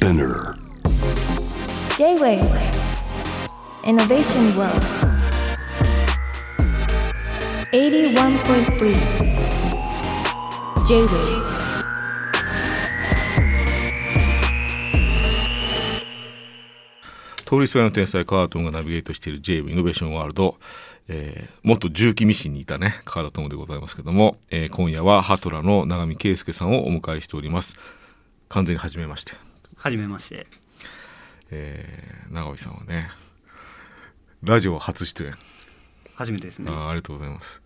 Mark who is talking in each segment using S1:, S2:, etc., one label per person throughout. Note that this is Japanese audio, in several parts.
S1: Spinner.
S2: J-Wave. Innovation World. 81.3 J-Wave.
S3: 通りすがりの天才カートンがナビゲートしている j w イノベーションワールド、えー、元重機ミシンにいたねカードトムでございますけども、えー、今夜はハトラの永見圭介さんをお迎えしております。完全に初めまして
S4: はじめまして。
S3: えー、永見さんはねラジオ初出演。
S4: 初めてですね。
S3: あありがとうございます。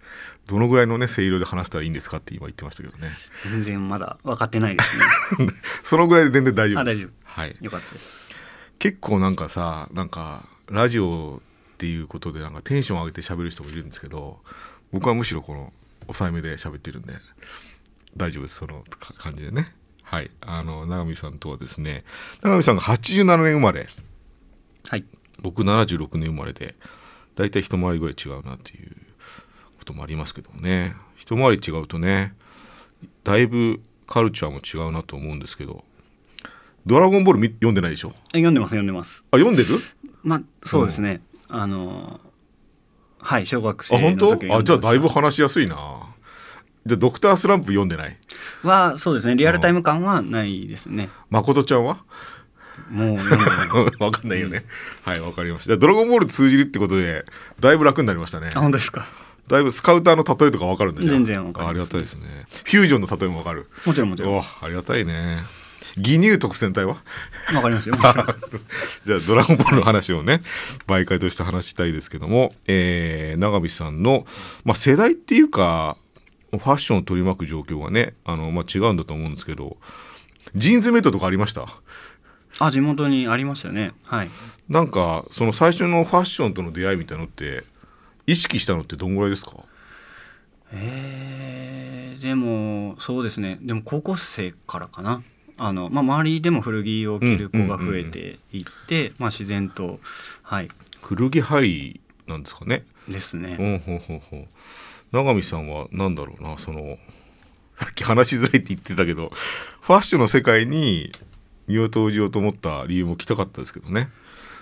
S3: どのぐらいのね声量で話したらいいんですかって今言ってましたけどね。
S4: 全然まだ分かってないですね。
S3: そのぐらいで全然大丈夫です。
S4: あ大丈夫。
S3: はい。
S4: よかったです。
S3: 結構なんかさなんかラジオっていうことでなんかテンション上げて喋る人もいるんですけど僕はむしろこの抑えめで喋ってるんで大丈夫です。そのか感じでねはい。あの永見さんとはですね永見さんが87年生まれ。
S4: はい。
S3: 僕76年生まれで大体一回りぐらい違うなっていうこともありますけどもね。一回り違うとねだいぶカルチャーも違うなと思うんですけど「ドラゴンボール」み読んでないでしょ？
S4: え読んでます読んでます。
S3: あ読んでる？
S4: まあそうですね、あのはい小学生
S3: あ本当？
S4: の時は読んでました。
S3: あじゃあだいぶ話しやすいなじゃあドクタースランプ読んでない？
S4: はそうですね。リアルタイム感はないですね。
S3: 誠ちゃんは？
S4: もう読んでない
S3: わかんないよね、はいわかりました。ドラゴンボール通じるってことでだいぶ楽になりましたね。
S4: あ本当ですか？
S3: だいぶスカウターの例えとかわかるんだじゃあ
S4: 全然わかります。
S3: あありがたいですね。フュージョンの例えもわかる。
S4: もちろんもちろん。
S3: おありがたいね。義乳特選隊は？
S4: わかりますよ。
S3: じゃあドラゴンボールの話をね媒介として話したいですけども、えー、永見さんの、まあ、世代っていうかファッションを取り巻く状況がねあの、まあ、違うんだと思うんですけどジーンズメイトとかありました？
S4: あ地元にありましたよね。はい。
S3: なんかその最初のファッションとの出会いみたいのって意識したのってどんぐらいですか？
S4: えー、でもそうですね。でも高校生からかな。あの、まあ、周りでも古着を着る子が増えていって、まあ、自然とはい。
S3: 古着範なんですかね？
S4: ですね、
S3: うんほんほんほん永見さんは何だろうなそのさっき話しづらいって言ってたけどファッションの世界に身を投じようと思った理由も聞きたかったですけどね。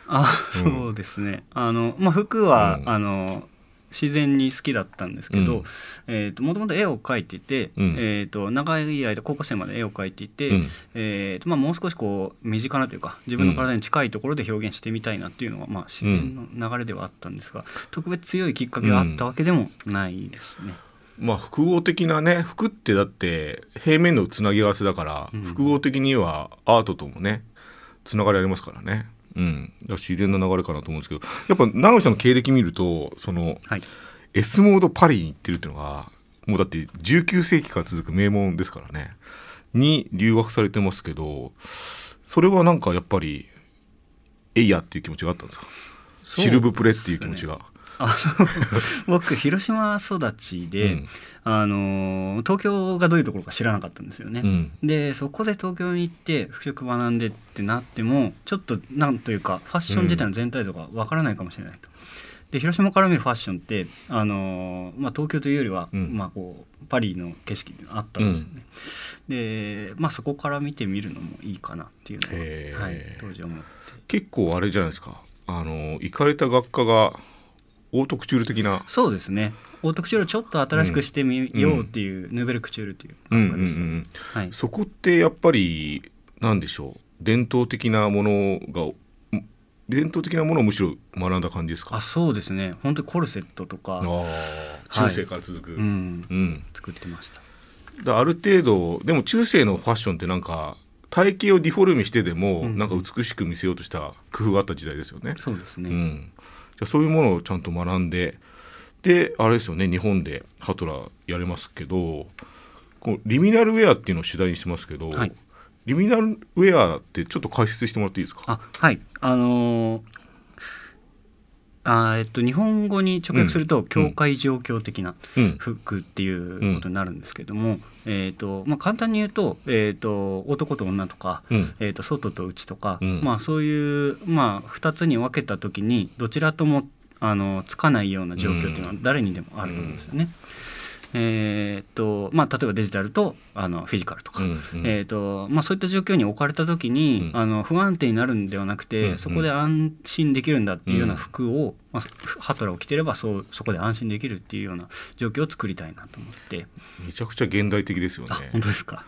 S4: あそうですね、あのまあ服は、
S3: うん。
S4: あの自然に好きだったんですけど、
S3: うん。
S4: えーともともと絵を描いていて、
S3: うん。
S4: えー、と長い間高校生まで絵を描いていて、
S3: うん。
S4: えーとまあ、もう少しこう身近なというか自分の体に近いところで表現してみたいなっていうのが、まあ、自然の流れではあったんですが、特別強いきっかけがあったわけでもないですね。
S3: まあ複合的なね服ってだって平面のつなぎ合わせだから、
S4: うん。
S3: 複合的にはアートともねつながりありますからねうん。自然な流れかなと思うんですけどやっぱ永見さんの経歴見るとその
S4: はい、
S3: S モードパリに行ってるっていうのがもうだって19世紀から続く名門ですからね。に留学されてますけどそれはなんかやっぱりえいやっていう気持ちがあったんですか？シルブプレっていう気持ちが。
S4: あそう 僕広島育ちで、
S3: うん
S4: あの東京がどういうところか知らなかったんですよね。
S3: うん
S4: でそこで東京に行って服飾学んでってなってもちょっとなんというかファッション自体の全体像がわからないかもしれないと。で広島から見るファッションって、あのまあ、東京というよりは、
S3: うん
S4: まあ、こうパリの景色があったんですよね。で、まあ、そこから見てみるのもいいかなっていうのは、はい、当時思って。
S3: 結構あれじゃないですかあの行かれた学科がオートクチュール的な。
S4: そうですね。オートクチュールをちょっと新しくしてみようっていう、ヌーベルクチュールっていう。
S3: うんうんうん
S4: はい、
S3: そこってやっぱりなんでしょう。伝統的なものがん伝統的なものをむしろ学んだ感じですか？
S4: あそうですね。本当にコルセットとか、
S3: 中世から続く、
S4: うん、
S3: うん。
S4: 作ってました。
S3: だある程度でも中世のファッションってなんか体型をディフォルメしてでも、
S4: うん。
S3: なんか美しく見せようとした工夫があった時代ですよね。
S4: そうですね、
S3: うん、そういうものをちゃんと学んでであれですよね日本でハトラーやれますけどこうリミナルウェアっていうのを主題にしてますけど、
S4: はい。
S3: リミナルウェアってちょっと解説してもらっていいですか？
S4: あはい。あのーあーえっと、日本語に直訳すると、境界状況的な
S3: うん。
S4: 服っていうことになるんですけども、えーとまあ、簡単に言うと,、えー、と男と女とか、
S3: うん。
S4: えー、と外と内とか、
S3: うん。
S4: まあ、そういう、まあ、2つに分けた時にどちらともあのつかないような状況っていうのは誰にでもあるんですよね。えーとまあ、例えばデジタルとあのフィジカルとか、
S3: うんうん。
S4: えーとまあ、そういった状況に置かれた時に、
S3: うん。
S4: あの不安定になるんではなくて、
S3: うんうん。
S4: そこで安心できるんだっていうような
S3: うん。
S4: 服を、まあ、ハトラを着てればそうそこで安心できるっていうような状況を作りたいなと思って、
S3: めちゃくちゃ現代的ですよね。
S4: あ本当ですか？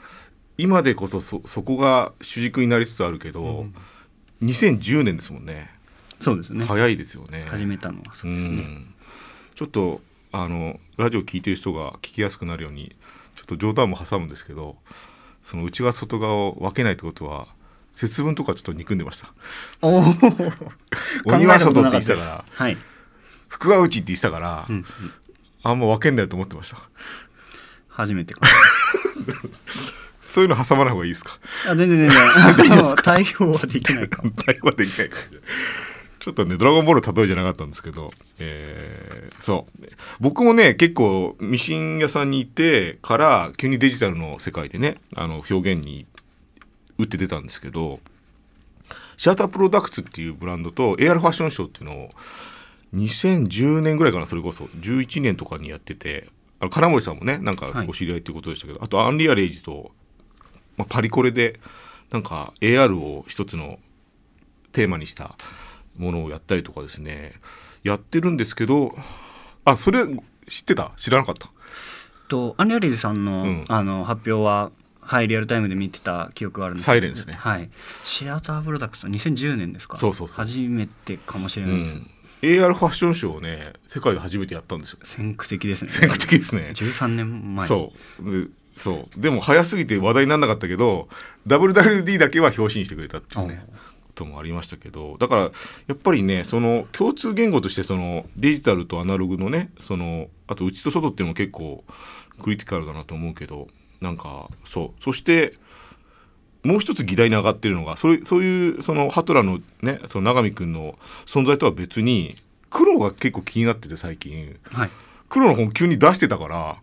S3: 今でこそそそこが主軸になりつつあるけど、2010年ですもんね。
S4: そうですね。
S3: 早いですよね。
S4: 始めたのはそうですね。
S3: ん。ちょっとあのラジオ聞いてる人が聞きやすくなるようにちょっと冗談も挟むんですけどその内側外側を分けないってことは節分とかちょっと憎んでました。
S4: おー。
S3: 鬼は外って言ってたから
S4: はい、
S3: 福は内って言ってたから、
S4: うんうん。
S3: あんま分けんないと思ってました。
S4: 初めてか
S3: そういうの挟まない方がいいですか？
S4: あ全然全然。あの対応はできないか。も
S3: 対話できないか。らちょっとね「ドラゴンボール」例えじゃなかったんですけど、えーそう。僕もね結構ミシン屋さんに行ってから急にデジタルの世界でねあの表現に打って出たんですけどシアタープロダクツっていうブランドと AR ファッションショーっていうのを2010年ぐらいかなそれこそ。11年とかにやっててあの金森さんもねなんか
S4: はい。
S3: お知り合いっていうことでしたけど、あとアンリアレイジと、まあ、パリコレでなんか AR を一つのテーマにしたものをやったりとかですね。やってるんですけどあそれ知ってた？知らなかった。
S4: とアンリアリーズさんの,、
S3: うん。
S4: あの発表ははいリアルタイムで見てた記憶があるんです
S3: サイレンですね。
S4: はい。シアタープロダクツ2010年ですか？
S3: そうそうそう
S4: 初めてかもしれ
S3: う
S4: ないです、
S3: ん。AR ファッションショーをね世界で初めてやったんですよ
S4: 先駆的ですね。
S3: 先駆的ですね。
S4: 13年前。
S3: そう。でそう。でも早すぎて話題にならなかったけど WWD だけは表紙にしてくれたっていうねこともありましたけどだからやっぱりねその共通言語としてそのデジタルとアナログのねそのあと内と外っていうのも結構クリティカルだなと思うけどなんかそう。そしてもう一つ議題に上がってるのがそれそういうそのハトラのねその永見君の存在とは別に黒が結構気になってて最近。
S4: はい。
S3: 黒の本急に出してたから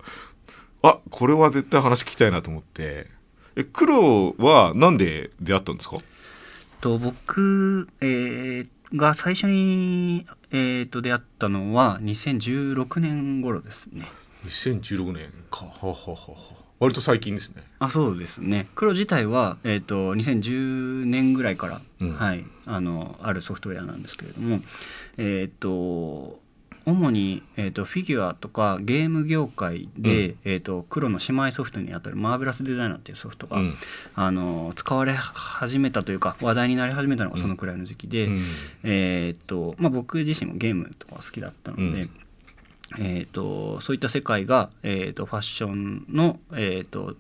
S3: あこれは絶対話聞きたいなと思って。え黒はなんで出会ったんですか？
S4: と僕、えーが最初に、えー、と出会ったのは2016年頃ですね。
S3: 2016年か。はははは。割と最近ですね。
S4: あそうですね。黒自体は、えー、と2010年ぐらいから、
S3: うん。
S4: はい、あのあるソフトウェアなんですけれどもえっ、と主に、えー、とフィギュアとかゲーム業界で、
S3: うん。
S4: えー、と黒の姉妹ソフトにあたるマーベラスデザイナーっていうソフトが、
S3: うん。
S4: あの使われ始めたというか話題になり始めたのがそのくらいの時期で、
S3: うん。
S4: えーっとまあ、僕自身もゲームとか好きだったので、
S3: うん。
S4: えーっとそういった世界が、えーっとファッションの、えーっと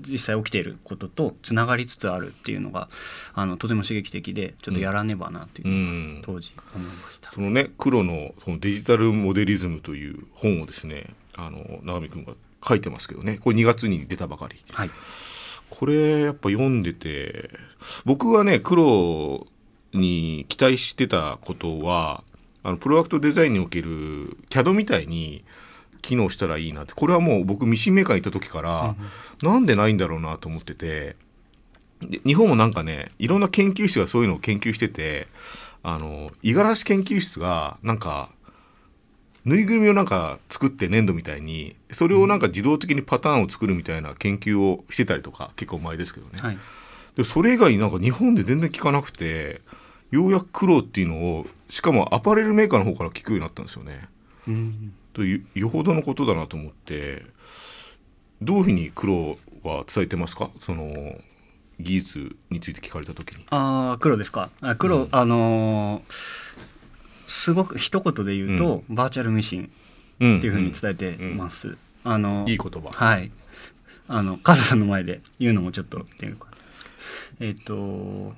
S4: 実際起きていることとつながりつつあるっていうのがあのとても刺激的でちょっとやらねばなといううの
S3: ん。
S4: が当時思いました。
S3: そのね黒のそのデジタルモデリズムという本をですねあの永見君が書いてますけどねこれ2月に出たばかり。
S4: はい、
S3: これやっぱ読んでて僕はね黒に期待してたことはあのプロダクトデザインにおける CAD みたいに機能したらいいなって。これはもう僕ミシンメーカーに行った時から、なんでないんだろうなと思ってて。で日本もなんかねいろんな研究室がそういうのを研究しててあの五十嵐研究室がなんかぬいぐるみをなんか作って粘土みたいにそれをなんか自動的にパターンを作るみたいな研究をしてたりとか結構前ですけどね、
S4: はい。
S3: でそれ以外になんか日本で全然聞かなくてようやく苦労っていうのをしかもアパレルメーカーの方から聞くようになったんですよね。
S4: うん
S3: というよほどのことだなと思ってどういうふうに苦労は伝えてますか？その技術について聞かれた時に。
S4: ああ黒ですか？あ黒、
S3: うん
S4: あのーすごく一言で言うと、バーチャルミシン
S3: うん
S4: っていうふうに伝えてます。あの
S3: いい言葉。
S4: はい。あのカズさんの前で言うのもちょっとっていうか。えっ、と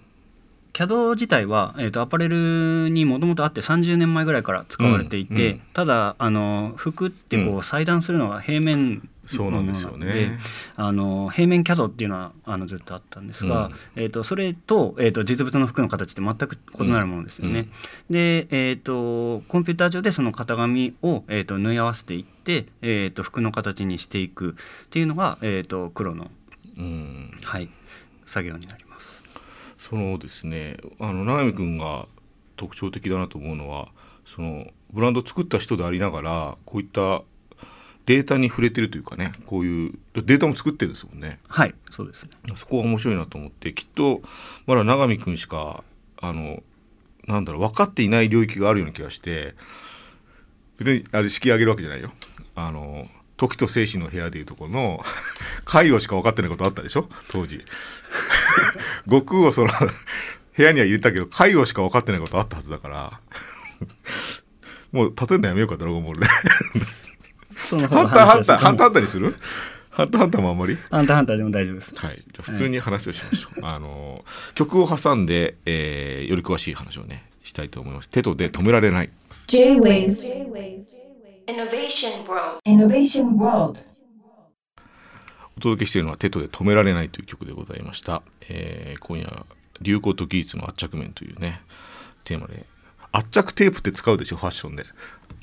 S4: CAD 自体は、えー、とアパレルにもともとあって30年前ぐらいから使われていて、
S3: うんうん
S4: ただあの服ってこ
S3: う
S4: う裁断するのが平面
S3: そうなんですよね。
S4: あの平面 CAD っていうのはあのずっとあったんですが、
S3: うん
S4: えー、とそれと,、えー、と実物の服の形って全く異なるものですよね。で、えー、とコンピューター上でその型紙を、えー、と縫い合わせていって、えー、と服の形にしていくっていうのが、えー、と黒の、
S3: うん
S4: はい、作業になります。
S3: そのですねあの永見君が特徴的だなと思うのはそのブランドを作った人でありながらこういったデータに触れてるというかねこういうデータも作ってるんですもんね。
S4: はいそうですね。
S3: そこは面白いなと思ってきっとまだ永見君しかあのなんだろう分かっていない領域があるような気がして別にあれ式上げるわけじゃないよ。あの時と精神の部屋でいうところの 介護しか分かってないことあったでしょ？当時。悟空をその部屋には入れたけど介護しか分かってないことあったはずだから。もう例えるのやめようかドラゴンボールで。ハンターハンターハンターハンターにする？ハンターハンターもあんまり？
S4: ハンターハンターでも大丈夫です。
S3: はい、じゃあ普通に話をしましょう。あの曲を挟んで、えーより詳しい話をねしたいと思います。テトで止められない。
S2: J-Wave
S1: Innovation World.
S2: Innovation World.
S3: お届けしているのはテトで止められないという曲でございました。えー今夜流行と技術の圧着面というねテーマで。圧着テープって使うでしょ？ファッションで。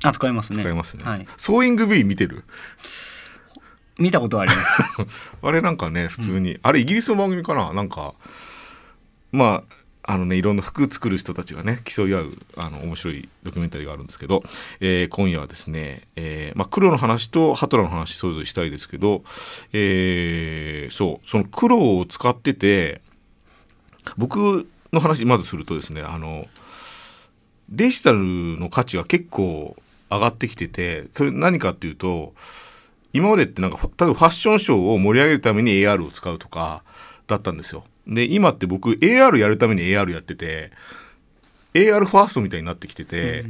S4: あ使いますね。
S3: 使いますね。
S4: はい、
S3: ソーイング B 見てる？
S4: 見たことはあります。
S3: あれなんかね普通に、あれイギリスの番組かな？なんかまああのねいろんな服作る人たちがね競い合うあの面白いドキュメンタリーがあるんですけど、えー今夜はですね、えーまあ、黒の話とハトラの話それぞれしたいですけど、えーそうその黒を使ってて僕の話まずするとですねあのデジタルの価値が結構上がってきててそれ何かっていうと今までってなんか例えばファッションショーを盛り上げるために AR を使うとかだったんですよ。で今って僕 AR やるために AR やってて AR ファーストみたいになってきてて、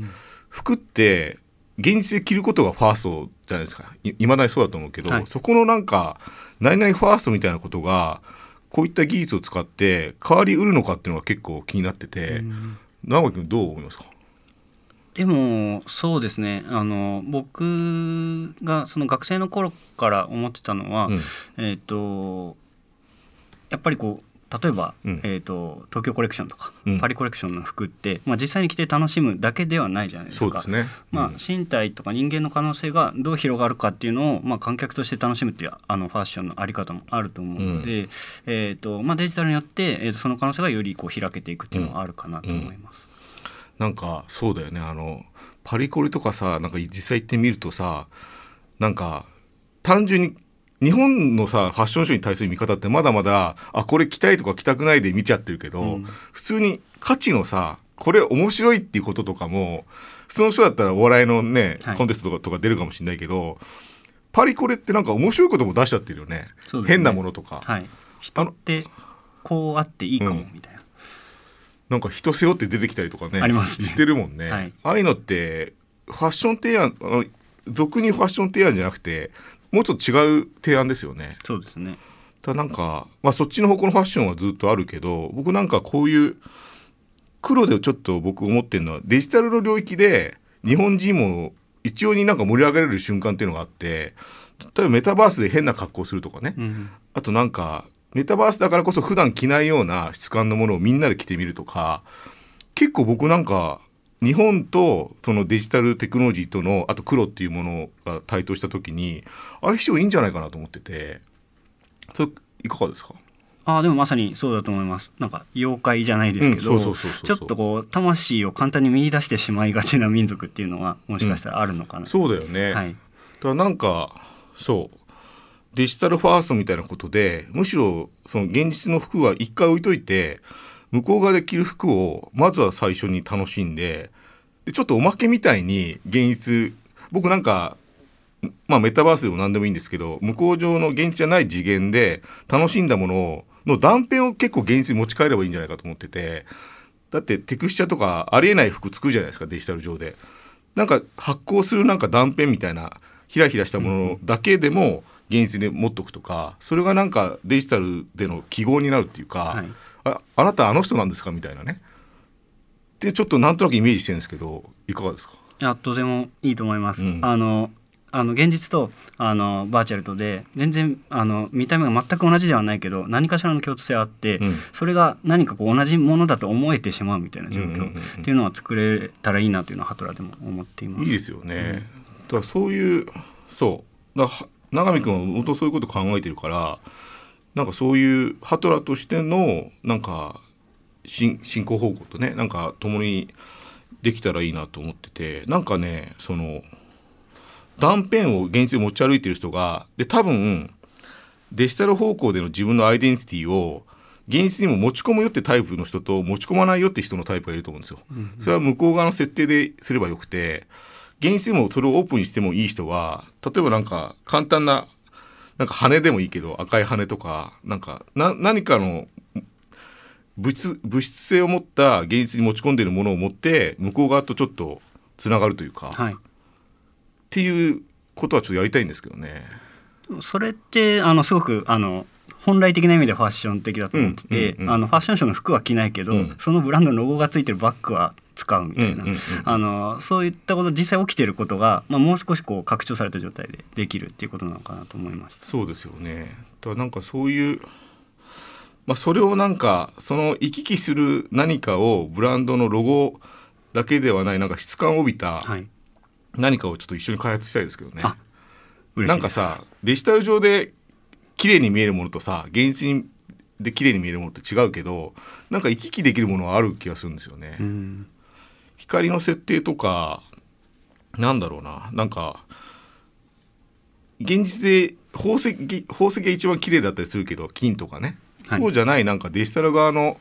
S3: 服って現実で着ることがファーストじゃないですか。いいまだにそうだと思うけど、
S4: はい。
S3: そこのなんか何々ファーストみたいなことがこういった技術を使って変わりうるのかっていうのが結構気になってて、直樹君どう思いますか？
S4: でもそうですね。あの僕がその学生の頃から思ってたのは、
S3: うん。
S4: えっ、とやっぱりこう例えば、
S3: うん
S4: えー、と東京コレクションとか、
S3: うん
S4: パリコレクションの服って、まあ、実際に着て楽しむだけではないじゃないですか。
S3: そうですね。
S4: まあ
S3: うん、
S4: 身体とか人間の可能性がどう広がるかっていうのを、まあ、観客として楽しむっていうあのファッションのあり方もあると思うので、えーとまあ、デジタルによって、えーとその可能性がよりこう開けていくっていうのはあるかなと思います。
S3: なんかそうだよねあのパリコレとかさなんか実際行ってみるとさなんか単純に日本のさファッションショーに対する見方ってまだまだあこれ着たいとか着たくないで見ちゃってるけど、
S4: うん。
S3: 普通に価値のさこれ面白いっていうこととかも普通の人だったらお笑いのね、
S4: はい。
S3: コンテストとかとか出るかもしれないけどパリコレってなんか面白いことも出しちゃってるよね。
S4: ね。
S3: 変なものとか、
S4: はい、人ってこうあっていいかも
S3: うん。
S4: みたいな。
S3: なんか人背負って出てきたりとかね
S4: ありますね。
S3: してるもんね、
S4: はい。
S3: ああいうのってファッション提案あの俗にファッション提案じゃなくてもうちょっと違う提案ですよね。
S4: そうですね。
S3: ただなんか、まあ、そっちの方向のファッションはずっとあるけど僕なんかこういう黒でちょっと僕思ってるのはデジタルの領域で日本人も一応になんか盛り上げられる瞬間っていうのがあって例えばメタバースで変な格好するとかね、
S4: うん。
S3: あとなんかメタバースだからこそ普段着ないような質感のものをみんなで着てみるとか結構僕なんか日本とそのデジタルテクノロジーとのあと黒っていうものが台頭した時に相性いいんじゃないかなと思ってて。それいかがですか？
S4: ああでもまさにそうだと思います。なんか妖怪じゃないですけど、ちょっとこう魂を簡単に見出してしまいがちな民族っていうのはもしかしたらあるのかな、
S3: そうだよね、
S4: はい。
S3: だからなんかそう。デジタルファーストみたいなことでむしろその現実の服は一回置いといて向こう側で着る服をまずは最初に楽しんででちょっとおまけみたいに現実僕なんかまあメタバースでも何でもいいんですけど向こう上の現実じゃない次元で楽しんだものをの断片を結構現実に持ち帰ればいいんじゃないかと思っててだってテクスチャとかありえない服作るじゃないですかデジタル上で。なんか発光するなんか断片みたいなひらひらしたものだけでも現実で持っとくとかそれがなんかデジタルでの記号になるっていうか、
S4: はい
S3: ああなたあの人なんですか？みたいなね。でちょっとなんとなくイメージしてるんですけどいかがですか？
S4: いやとてもいいと思います、
S3: うん。
S4: あのあの現実とあのバーチャルとで全然あの見た目が全く同じではないけど何かしらの共通性あって、
S3: うん。
S4: それが何かこう同じものだと思えてしまうみたいな状況
S3: うんうんうんうん
S4: っていうのは作れたらいいなというのはハトラでも思っています。
S3: いいですよね、だからそういうそう。だからは永見君は本当そういうこと考えてるからなんかそういうハトラとしてのなんか進進行方向とねなんか共にできたらいいなと思っててなんかねその断片を現実に持ち歩いてる人がで多分デジタル方向での自分のアイデンティティを現実にも持ち込むよってタイプの人と持ち込まないよって人のタイプがいると思うんですよ。それは向こう側の設定ですればよくて現実にもそれをオープンにしてもいい人は例えばなんか簡単ななんか羽でもいいけど赤い羽とかなんかな何かの物質物質性を持った現実に持ち込んでいるものを持って向こう側とちょっとつながるというか、っ
S4: はい
S3: ていうことはちょっとやりたいんですけどね。
S4: それってあのすごくあの本来的な意味でファッション的だと思ってて、あのファッションショーの服は着ないけど、
S3: うん
S4: そのブランドのロゴがついてるバッグは使うみたいな、あのそういったこと実際起きてることが、まあ、もう少しこう拡張された状態でできるっていうことなのかなと思いました。
S3: そうですよね。だからなんかそういう、まあ、それをなんかその行き来する何かをブランドのロゴだけではないなんか質感を帯びた
S4: はい、
S3: 何かをちょっと一緒に開発したいですけどね。
S4: あ嬉し
S3: ないんかさデジタル上で綺麗に見えるものとさ現実にで綺麗に見えるものって違うけどなんか行き来できるものはある気がするんですよね。
S4: うん。
S3: 光の設定とかなんだろうな。なんか現実で宝石宝石が一番綺麗だったりするけど金とかね、
S4: はい。
S3: そうじゃないなんかデジタル側の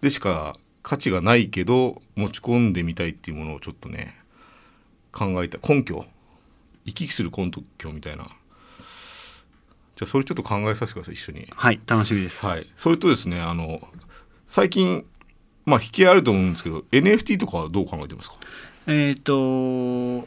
S3: でしか価値がないけど持ち込んでみたいっていうものをちょっとね考えた。根拠。行き来する根拠みたいなじゃあそれちょっと考えさせてください一緒に。
S4: はい楽しみです。
S3: はい、それとですねあの最近まあ引きあると思うんですけど NFT とかはどう考えてますか？
S4: えっ、と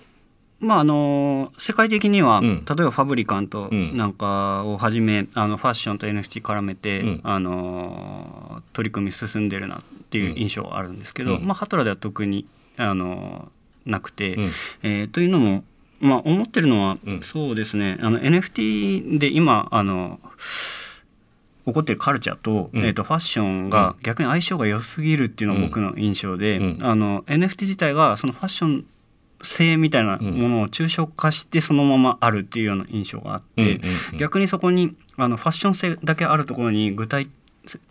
S4: まああの世界的には、
S3: うん。
S4: 例えばファブリカント
S3: うん。
S4: なんかをはじめ、あのファッションと NFT 絡めて、
S3: うん。
S4: あの取り組み進んでるなっていう印象はあるんですけど、
S3: うん。
S4: まあ、ハトラでは特にあのなくて、
S3: うん。
S4: えーというのも、まあ、思ってるのは、
S3: うん。
S4: そうですね。あの NFT で今あの起こってるカルチャーと,、
S3: うん。
S4: えー、とファッションが逆に相性が良すぎるっていうのが僕の印象で、
S3: うん。
S4: あの NFT 自体がそのファッション性みたいなものを抽象化してそのままあるっていうような印象があって、逆にそこにあのファッション性だけあるところに具体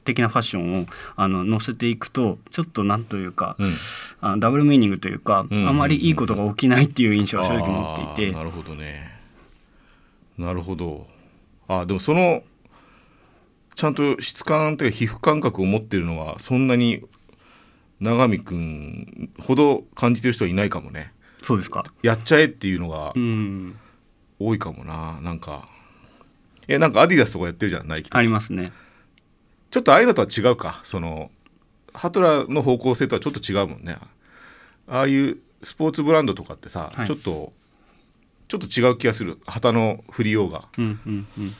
S4: 的なファッションをあの載せていくとちょっとなんというか、
S3: うん。
S4: あのダブルミーニングというか、
S3: うん。
S4: あまりいいことが起きないっていう印象は正直持っていて。
S3: なるほどね。なるほど。あでもそのちゃんと質感というか皮膚感覚を持ってるのはそんなに永見くんほど感じてる人はいないかもね。
S4: そうですか。
S3: やっちゃえっていうのが
S4: うん。
S3: 多いかもななんか。えなんかアディダスとかやってるじゃんナイキとか。
S4: ありますね
S3: ちょっとああいうのとは違うか。そのハトラーの方向性とはちょっと違うもんね。ああいうスポーツブランドとかってさ、
S4: はい。
S3: ちょっとちょっと違う気がする。旗の振りようが。
S4: うんうんうん。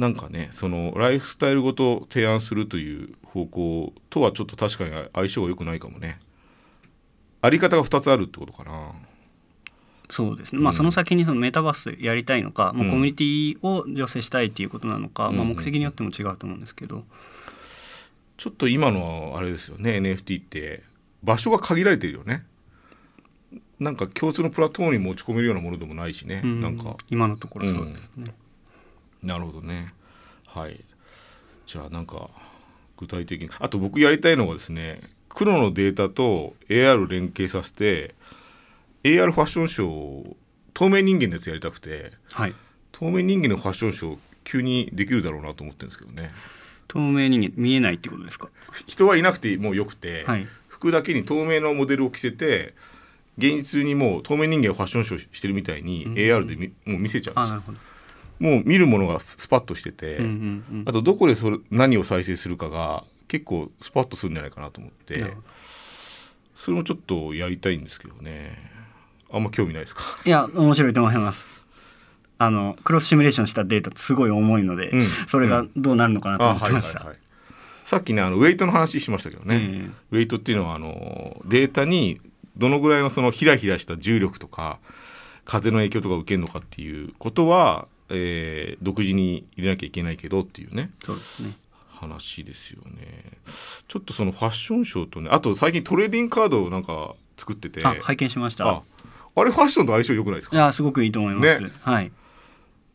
S3: なんかねそのライフスタイルごと提案するという方向とはちょっと確かに相性が良くないかもね。あり方が2つあるってことかな
S4: そうですね、まあ、その先にそのメタバースやりたいのか、もうコミュニティを醸成したいっていうことなのか、まあ、
S3: うん
S4: 目的によっても違うと思うんですけど、
S3: ちょっと今のはあれですよね NFT って場所が限られてるよね。なんか共通のプラットフォームに持ち込めるようなものでもないしね、
S4: うん。
S3: なんか。
S4: 今のところそうですね、
S3: なるほどね。はい。じゃあなんか具体的に。あと僕やりたいのはですね黒のデータと AR を連携させて AR ファッションショーを透明人間のやつやりたくて
S4: はい。
S3: 透明人間のファッションショー急にできるだろうなと思ってるんですけどね。
S4: 透明人間見えないってことですか？
S3: 人はいなくてもうよくて、
S4: はい。
S3: 服だけに透明のモデルを着せて現実にもう透明人間をファッションショーしてるみたいに AR でみもう見せちゃうんですよ。もう見るものがスパッとしてて、
S4: うんうんうん
S3: あとどこでそれ何を再生するかが結構スパッとするんじゃないかなと思ってそれもちょっとやりたいんですけどねあんま興味ないですか？
S4: いや面白いと思います。あのクロスシミュレーションしたデータすごい重いので、
S3: うん。
S4: それがどうなるのかなと思ってました、
S3: はいさっきねあのウェイトの話しましたけどね、
S4: え
S3: ウェイトっていうのはあのデータにどのぐらいのそのひらひらした重力とか風の影響とかを受けるのかっていうことは、えー独自に入れなきゃいけないけどっていうね。
S4: そうですね。
S3: 話ですよね。ちょっとそのファッションショーとねあと最近トレーディングカードをなんか作ってて。
S4: あ拝見しました
S3: ああれファッションと相性良くないですか？
S4: いやすごくいいと思います、
S3: ね。
S4: はい。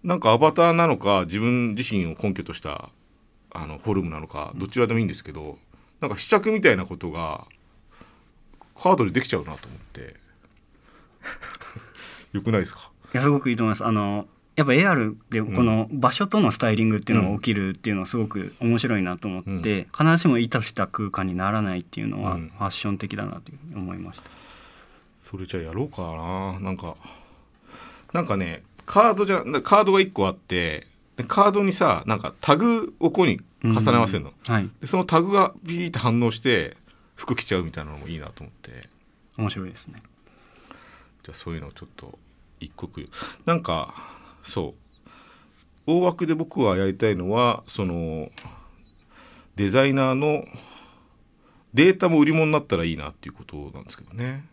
S3: なんかアバターなのか自分自身を根拠としたあのフォルムなのかどちらでもいいんですけどなんか試着みたいなことがカードでできちゃうなと思って。よくないですか？
S4: やすごくいいと思います。あのやっぱ AR でこの場所とのスタイリングっていうのが起きるっていうのはすごく面白いなと思って、
S3: うん。
S4: 必ずしも意図した空間にならないっていうのは
S3: うん。
S4: ファッション的だなと思いました、
S3: それじゃあやろうかな。なんかなんかねカードじゃカードが1個あってでカードにさなんかタグをここに重ね合わせるの、
S4: はい。
S3: でそのタグがビーって反応して服着ちゃうみたいなのもいいなと思って。
S4: 面白いですね。
S3: じゃあそういうのをちょっと一刻なんかそう。大枠で僕はやりたいのはそのデザイナーのデータも売り物になったらいいなっていうことなんですけどね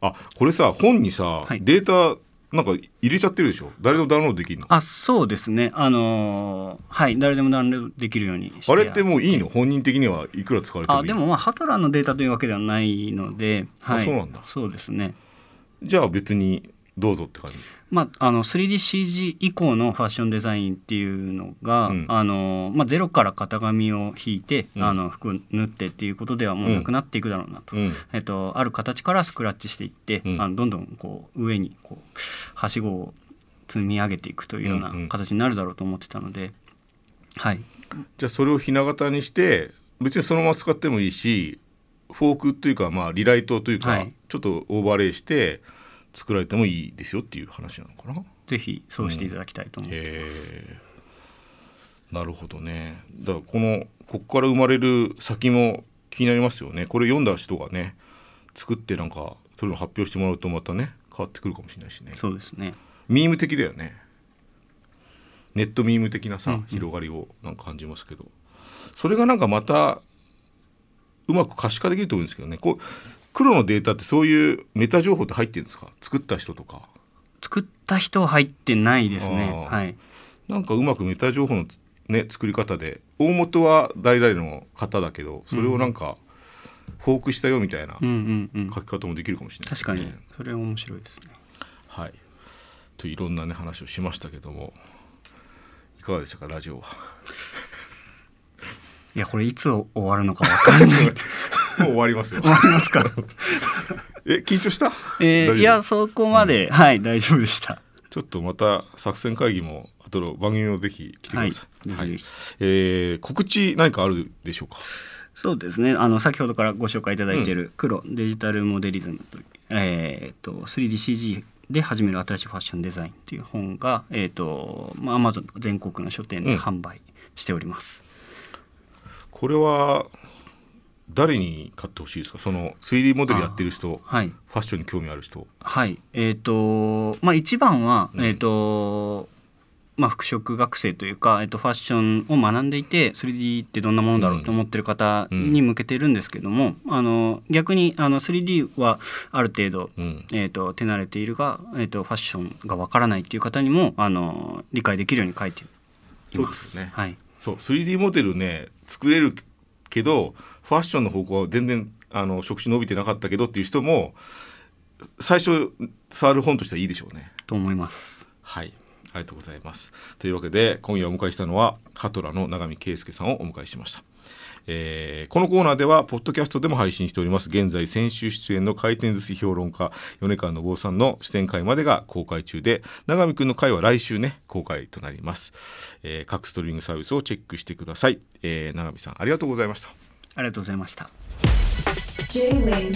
S3: あこれさ本にさ、
S4: はい。
S3: データなんか入れちゃってるでしょ？誰でもダウンロードできるの？あ
S4: あそうですね。あのーはい誰でもダウンロードできるようにして
S3: れってもういいの？本人的にはいくら使われても
S4: あでもまあハトラーのデータというわけではないので、はい、
S3: あそうなんだ。
S4: そうですね。
S3: じゃあ別にどうぞって感じ
S4: まあ、あの 3DCG 以降のファッションデザインっていうのが、
S3: うん。
S4: あのまあ、ゼロから型紙を引いて、
S3: うん。
S4: あの服を縫ってっていうことではもうなくなっていくだろうなと、
S3: うん。
S4: えっと、ある形からスクラッチしていって、
S3: うん。
S4: あのどんどんこう上にこうはしごを積み上げていくというような形になるだろうと思ってたので、はい、
S3: じゃあそれをひな形にして別にそのまま使ってもいいしフォークというかまあリライトというか、
S4: はい。
S3: ちょっとオーバーレイして作られてもいいですよっていう話なのかな。
S4: ぜひそうしていただきたいと思います。
S3: へえなるほどね。だからこのここから生まれる先も気になりますよね。これ読んだ人がね作ってなんかそれを発表してもらうとまたね変わってくるかもしれないしね。
S4: そうですね。
S3: ミーム的だよね。ネットミーム的なさ、
S4: うんうん。
S3: 広がりをなんか感じますけど。それがなんかまたうまく可視化できると思うんですけどね。こう黒のデータってそういうメタ情報って入ってるんですか？作った人とか。
S4: 作った人は入ってないですね。はい、
S3: なんかうまくメタ情報のつね作り方で大元は誰々の方だけどそれをなんかフォークしたよみたいな
S4: うんうんうん。
S3: 書き方もできるかもしれないです
S4: 確
S3: ね、
S4: かに。それは面白いですね。
S3: はい。といろんなね話をしましたけども。いかがでしたかラジオは。
S4: いやこれいつ終わるのかわかんない。
S3: もう終わりますよ。
S4: 終わりますか。
S3: え緊張した？
S4: えーいやそこまで、はい大丈夫でした。
S3: ちょっとまた作戦会議もあとの番組もぜひ来てください。
S4: はいぜひ
S3: えー告知何かあるでしょうか？
S4: そうですね。あの先ほどからご紹介いただいている黒デジタルモデリズムというえー、と 3DCG で始める新しいファッションデザインという本がえっ、とまあ Amazon 全国の書店で販売しております。
S3: これは誰に買ってほしいですか？その 3D モデルやってる人、
S4: はい。
S3: ファッションに興味ある人。
S4: はい、えっ、とまあ一番は、
S3: うん
S4: えっ、とまあ服飾学生というか、えっとファッションを学んでいて 3D ってどんなものだろうと思ってる方に向けてるんですけども、あの逆にあの 3D はある程度、
S3: うん。
S4: えー、と手慣れているが、えー、とファッションがわからないっていう方にもあの理解できるように書いてい
S3: そう
S4: ま。
S3: ですすね。
S4: はい、
S3: そう 3D モデルね作れるけどファッションの方向は全然あの職種伸びてなかったけどっていう人も最初触る本としてはいいでしょうね。
S4: と思います。
S3: はい。ありがとうございます。というわけで今夜お迎えしたのはハトラの永見圭介さんをお迎えしました。えーこのコーナーではポッドキャストでも配信しております。現在先週出演の回転寿司評論家米川信夫さんの出演回までが公開中で永見くんの回は来週ね公開となります、えー各ストリーミングサービスをチェックしてください、えー永見さんありがとうございました。
S4: ありがとうございました。
S2: J-Wave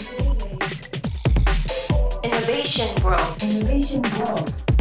S1: Innovation World.
S2: Innovation World